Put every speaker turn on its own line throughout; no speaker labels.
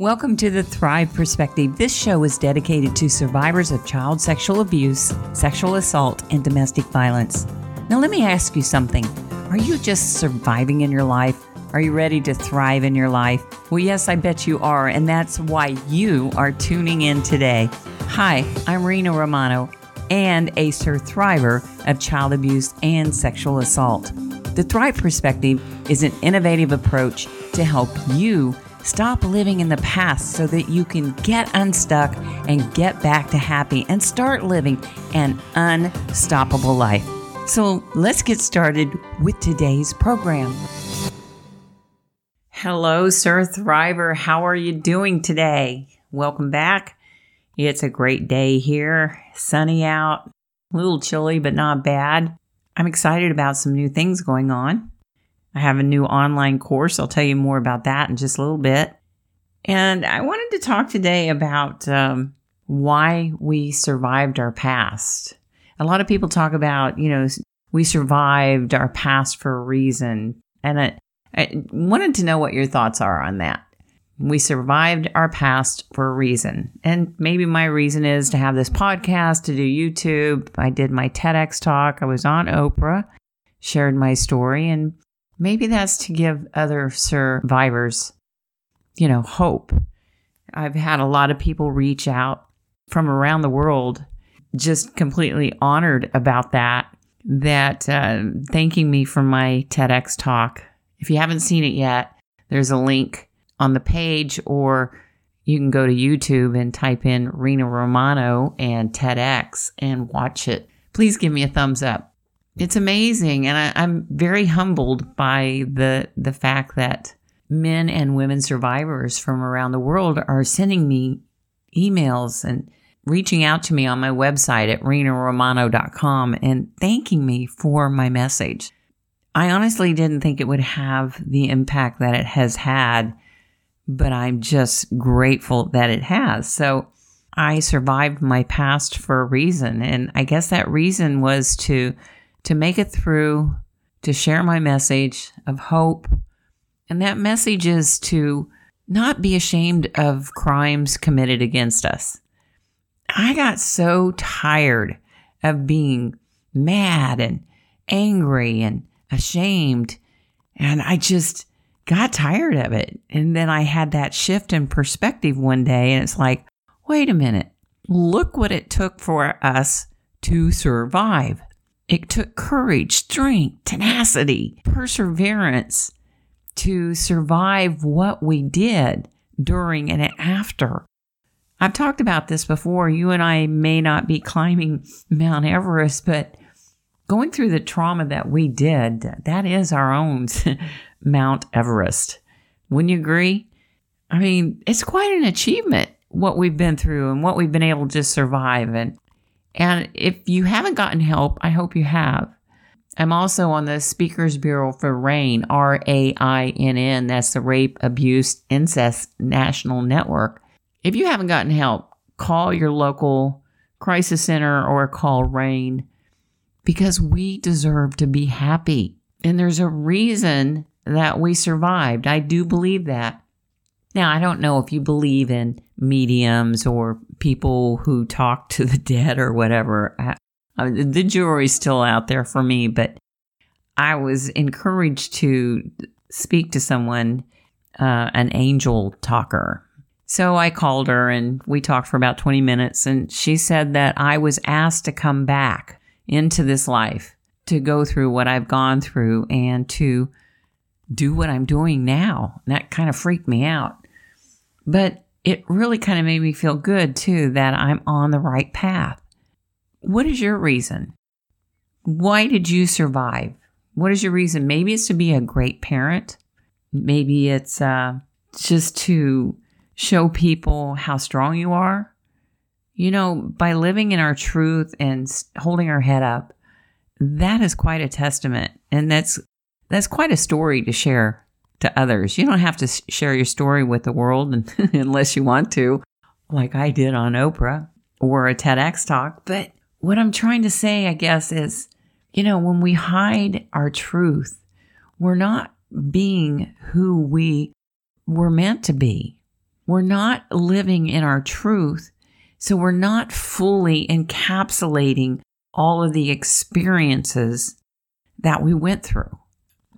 Welcome to the Thrive Perspective. This show is dedicated to survivors of child sexual abuse, sexual assault, and domestic violence. Now, let me ask you something. Are you just surviving in your life? Are you ready to thrive in your life? Well, yes, I bet you are, and that's why you are tuning in today. Hi, I'm Rena Romano and a survivor of child abuse and sexual assault. The Thrive Perspective is an innovative approach to help you stop living in the past so that you can get unstuck and get back to happy and start living an unstoppable life. So let's get started with today's program. Hello, Surthriver. How are you doing today? Welcome back. It's a great day here, sunny out, a little chilly, but not bad. I'm excited about some new things going on. I have a new online course. I'll tell you more about that in just a little bit. And I wanted to talk today about um, why we survived our past. A lot of people talk about, you know, we survived our past for a reason. And I, I wanted to know what your thoughts are on that. We survived our past for a reason. And maybe my reason is to have this podcast, to do YouTube. I did my TEDx talk. I was on Oprah, shared my story, and maybe that's to give other survivors, you know, hope. I've had a lot of people reach out from around the world, just completely honored about that, that uh, thanking me for my TEDx talk. If you haven't seen it yet, there's a link on the page, or you can go to YouTube and type in Rena Romano and TEDx and watch it. Please give me a thumbs up. It's amazing, and I, I'm very humbled by the the fact that men and women survivors from around the world are sending me emails and reaching out to me on my website at renaromano.com and thanking me for my message. I honestly didn't think it would have the impact that it has had but I'm just grateful that it has. So I survived my past for a reason. And I guess that reason was to to make it through, to share my message of hope. And that message is to not be ashamed of crimes committed against us. I got so tired of being mad and angry and ashamed. And I just, got tired of it. And then I had that shift in perspective one day, and it's like, wait a minute, look what it took for us to survive. It took courage, strength, tenacity, perseverance to survive what we did during and after. I've talked about this before. You and I may not be climbing Mount Everest, but going through the trauma that we did, that is our own Mount Everest. Wouldn't you agree? I mean, it's quite an achievement what we've been through and what we've been able to survive. And and if you haven't gotten help, I hope you have. I'm also on the Speakers Bureau for RAINN, R A I N N. That's the Rape, Abuse, Incest National Network. If you haven't gotten help, call your local crisis center or call RAINN because we deserve to be happy. And there's a reason that we survived. I do believe that. Now, I don't know if you believe in mediums or people who talk to the dead or whatever. I, I, the jury's still out there for me, but I was encouraged to speak to someone, uh, an angel talker. So I called her and we talked for about 20 minutes, and she said that I was asked to come back into this life to go through what I've gone through and to do what I'm doing now. And that kind of freaked me out. But it really kind of made me feel good too that I'm on the right path. What is your reason? Why did you survive? What is your reason? Maybe it's to be a great parent. Maybe it's uh, just to show people how strong you are. You know, by living in our truth and holding our head up, that is quite a testament. And that's that's quite a story to share to others. You don't have to share your story with the world unless you want to, like I did on Oprah or a TEDx talk. But what I'm trying to say, I guess, is, you know, when we hide our truth, we're not being who we were meant to be. we're not living in our truth. So we're not fully encapsulating all of the experiences that we went through.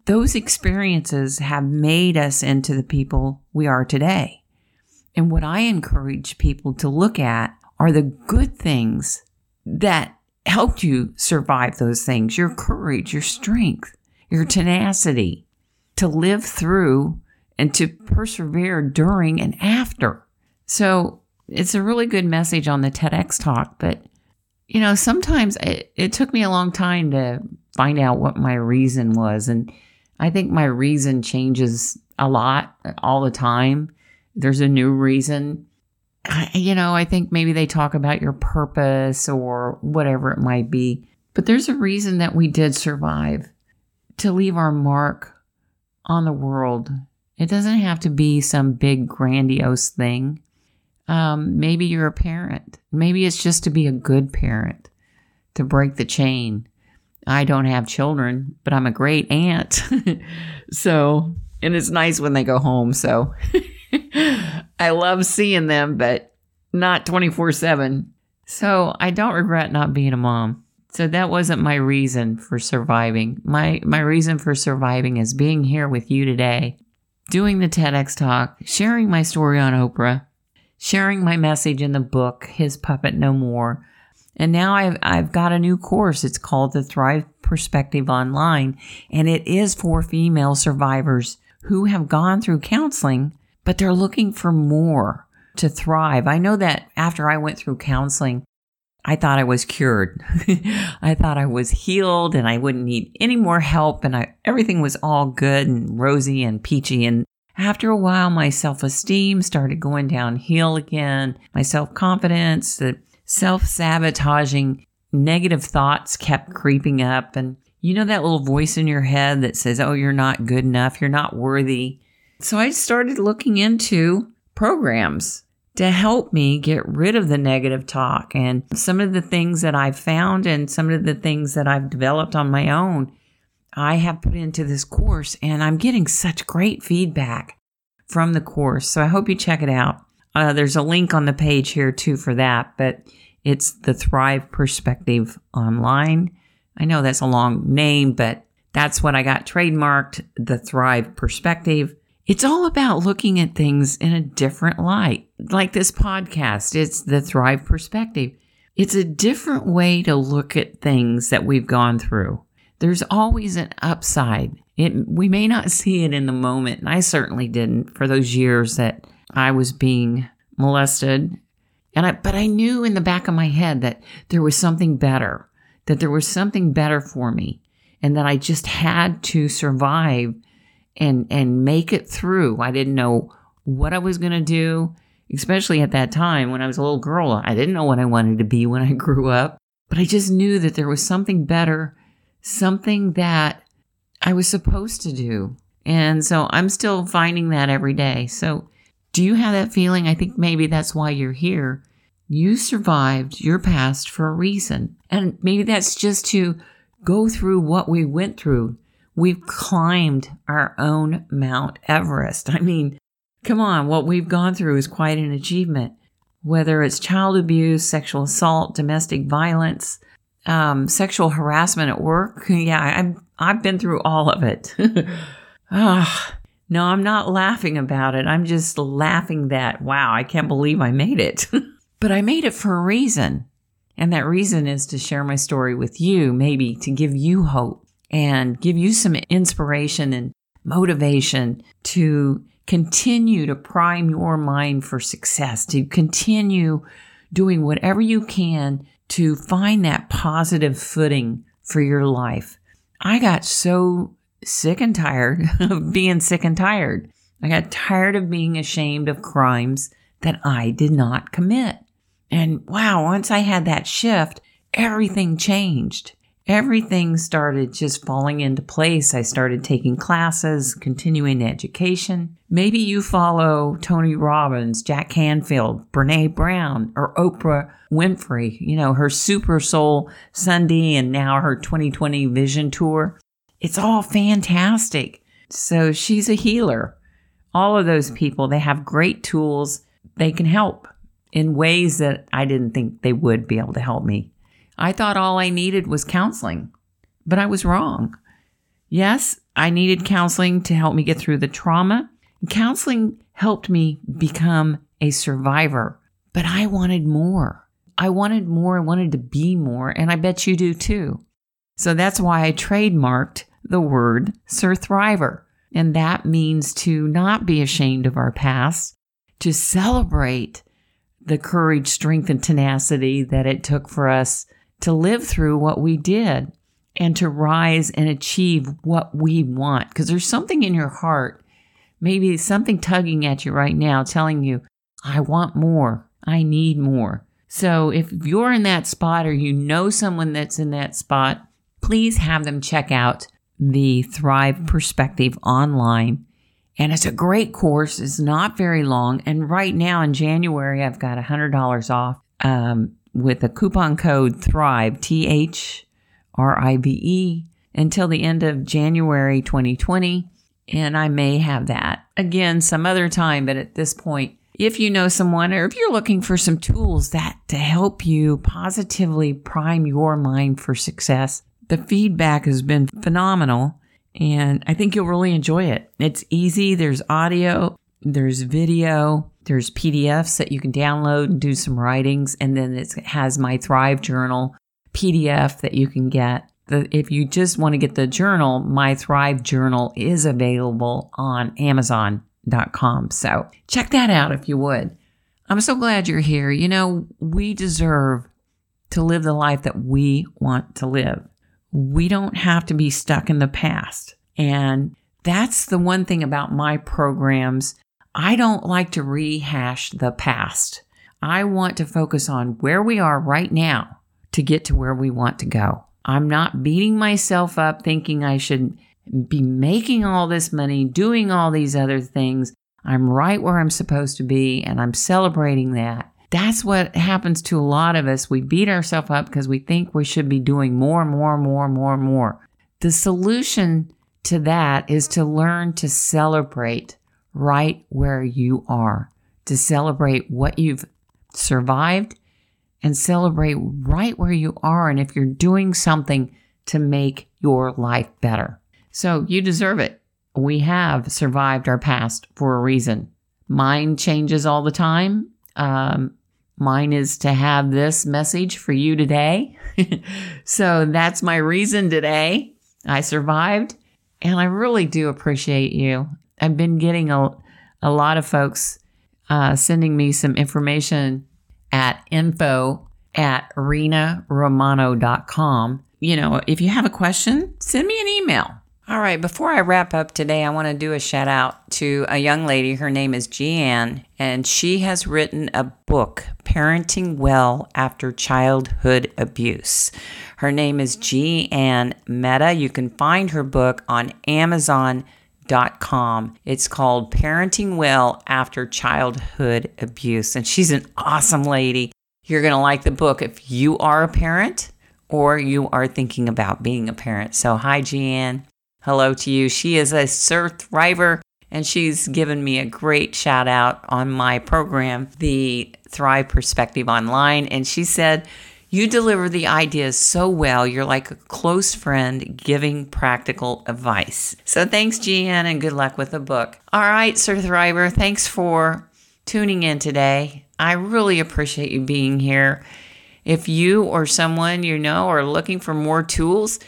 Those experiences have made us into the people we are today. And what I encourage people to look at are the good things that helped you survive those things your courage, your strength, your tenacity to live through and to persevere during and after. So it's a really good message on the TEDx talk, but you know, sometimes it, it took me a long time to find out what my reason was. And I think my reason changes a lot all the time. There's a new reason. You know, I think maybe they talk about your purpose or whatever it might be. But there's a reason that we did survive to leave our mark on the world. It doesn't have to be some big, grandiose thing. Um, maybe you're a parent. Maybe it's just to be a good parent, to break the chain. I don't have children, but I'm a great aunt. so, and it's nice when they go home. So I love seeing them, but not 24 7. So I don't regret not being a mom. So that wasn't my reason for surviving. My my reason for surviving is being here with you today, doing the TEDx talk, sharing my story on Oprah, sharing my message in the book His Puppet No More. And now I've I've got a new course. It's called the Thrive Perspective Online, and it is for female survivors who have gone through counseling, but they're looking for more to thrive. I know that after I went through counseling, I thought I was cured. I thought I was healed and I wouldn't need any more help and I, everything was all good and rosy and peachy. And after a while, my self esteem started going downhill again. My self confidence, the self sabotaging negative thoughts kept creeping up. And you know that little voice in your head that says, Oh, you're not good enough. You're not worthy. So I started looking into programs to help me get rid of the negative talk. And some of the things that I've found and some of the things that I've developed on my own, I have put into this course and I'm getting such great feedback from the course. So I hope you check it out. Uh, there's a link on the page here too for that, but it's the Thrive Perspective Online. I know that's a long name, but that's what I got trademarked the Thrive Perspective. It's all about looking at things in a different light. Like this podcast, it's the Thrive Perspective. It's a different way to look at things that we've gone through. There's always an upside. It, we may not see it in the moment, and I certainly didn't for those years that I was being molested. And I, but I knew in the back of my head that there was something better, that there was something better for me, and that I just had to survive and and make it through. I didn't know what I was going to do, especially at that time when I was a little girl. I didn't know what I wanted to be when I grew up, but I just knew that there was something better, something that I was supposed to do. And so I'm still finding that every day. So do you have that feeling? I think maybe that's why you're here. You survived your past for a reason. And maybe that's just to go through what we went through We've climbed our own Mount Everest. I mean, come on, what we've gone through is quite an achievement. Whether it's child abuse, sexual assault, domestic violence, um, sexual harassment at work. Yeah, I've, I've been through all of it. oh, no, I'm not laughing about it. I'm just laughing that, wow, I can't believe I made it. but I made it for a reason. And that reason is to share my story with you, maybe to give you hope and give you some inspiration and motivation to continue to prime your mind for success, to continue doing whatever you can to find that positive footing for your life. I got so sick and tired of being sick and tired. I got tired of being ashamed of crimes that I did not commit. And wow, once I had that shift, everything changed everything started just falling into place. I started taking classes, continuing education. Maybe you follow Tony Robbins, Jack Canfield, Brene Brown, or Oprah Winfrey, you know, her Super Soul Sunday and now her 2020 Vision Tour. It's all fantastic. So she's a healer all of those people, they have great tools. They can help in ways that I didn't think they would be able to help me. I thought all I needed was counseling, but I was wrong. Yes, I needed counseling to help me get through the trauma. Counseling helped me become a survivor, but I wanted more. I wanted more. I wanted to be more, and I bet you do too. So that's why I trademarked the word Surthriver. And that means to not be ashamed of our past, to celebrate the courage, strength, and tenacity that it took for us to live through what we did and to rise and achieve what we want. Because there's something in your heart, maybe something tugging at you right now, telling you, I want more, I need more. So if you're in that spot or you know someone that's in that spot, please have them check out the Thrive Perspective online. And it's a great course. It's not very long. And right now in January, I've got $100 off um, with a coupon code THRIVE, T H R I V E, until the end of January 2020. And I may have that again some other time. But at this point, if you know someone or if you're looking for some tools that to help you positively prime your mind for success, the feedback has been phenomenal and I think you'll really enjoy it. It's easy. There's audio, there's video, there's PDFs that you can download and do some writings. And then it has my Thrive Journal PDF that you can get. if you just want to get the journal, my Thrive Journal is available on Amazon.com. So check that out if you would. I'm so glad you're here. You know, we deserve to live the life that we want to live we don't have to be stuck in the past. And that's the one thing about my programs. I don't like to rehash the past. I want to focus on where we are right now to get to where we want to go. I'm not beating myself up thinking I should be making all this money, doing all these other things. I'm right where I'm supposed to be, and I'm celebrating that. That's what happens to a lot of us. We beat ourselves up because we think we should be doing more, more, more, more, more. The solution to that is to learn to celebrate right where you are, to celebrate what you've survived and celebrate right where you are. And if you're doing something to make your life better. So you deserve it. We have survived our past for a reason. Mind changes all the time. Um, Mine is to have this message for you today. so that's my reason today. I survived and I really do appreciate you. I've been getting a, a lot of folks uh, sending me some information at info at renaromano.com. You know, if you have a question, send me an email. All right, before I wrap up today, I want to do a shout out to a young lady. Her name is Jeanne, and she has written a book, Parenting Well After Childhood Abuse. Her name is Jeanne Meta. You can find her book on Amazon.com. It's called Parenting Well After Childhood Abuse, and she's an awesome lady. You're going to like the book if you are a parent or you are thinking about being a parent. So, hi, Jeanne hello to you. She is a Surthriver and she's given me a great shout out on my program, the Thrive Perspective Online. And she said, You deliver the ideas so well. You're like a close friend giving practical advice. So thanks, Jeanne, and good luck with the book. All right, Surthriver, thanks for tuning in today. I really appreciate you being here. If you or someone you know are looking for more tools,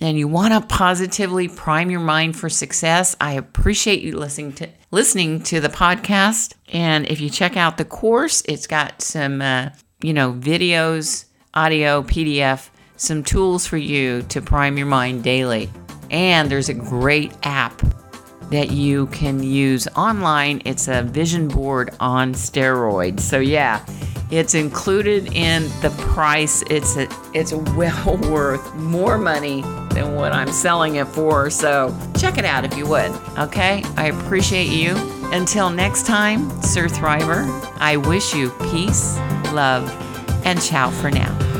and you want to positively prime your mind for success, I appreciate you listening to listening to the podcast. And if you check out the course, it's got some uh, you know videos, audio, PDF, some tools for you to prime your mind daily. And there's a great app that you can use online. It's a vision board on steroids. So yeah, it's included in the price. It's a, it's well worth more money than what I'm selling it for. So check it out if you would. Okay? I appreciate you. Until next time, Surthriver, I wish you peace, love, and ciao for now.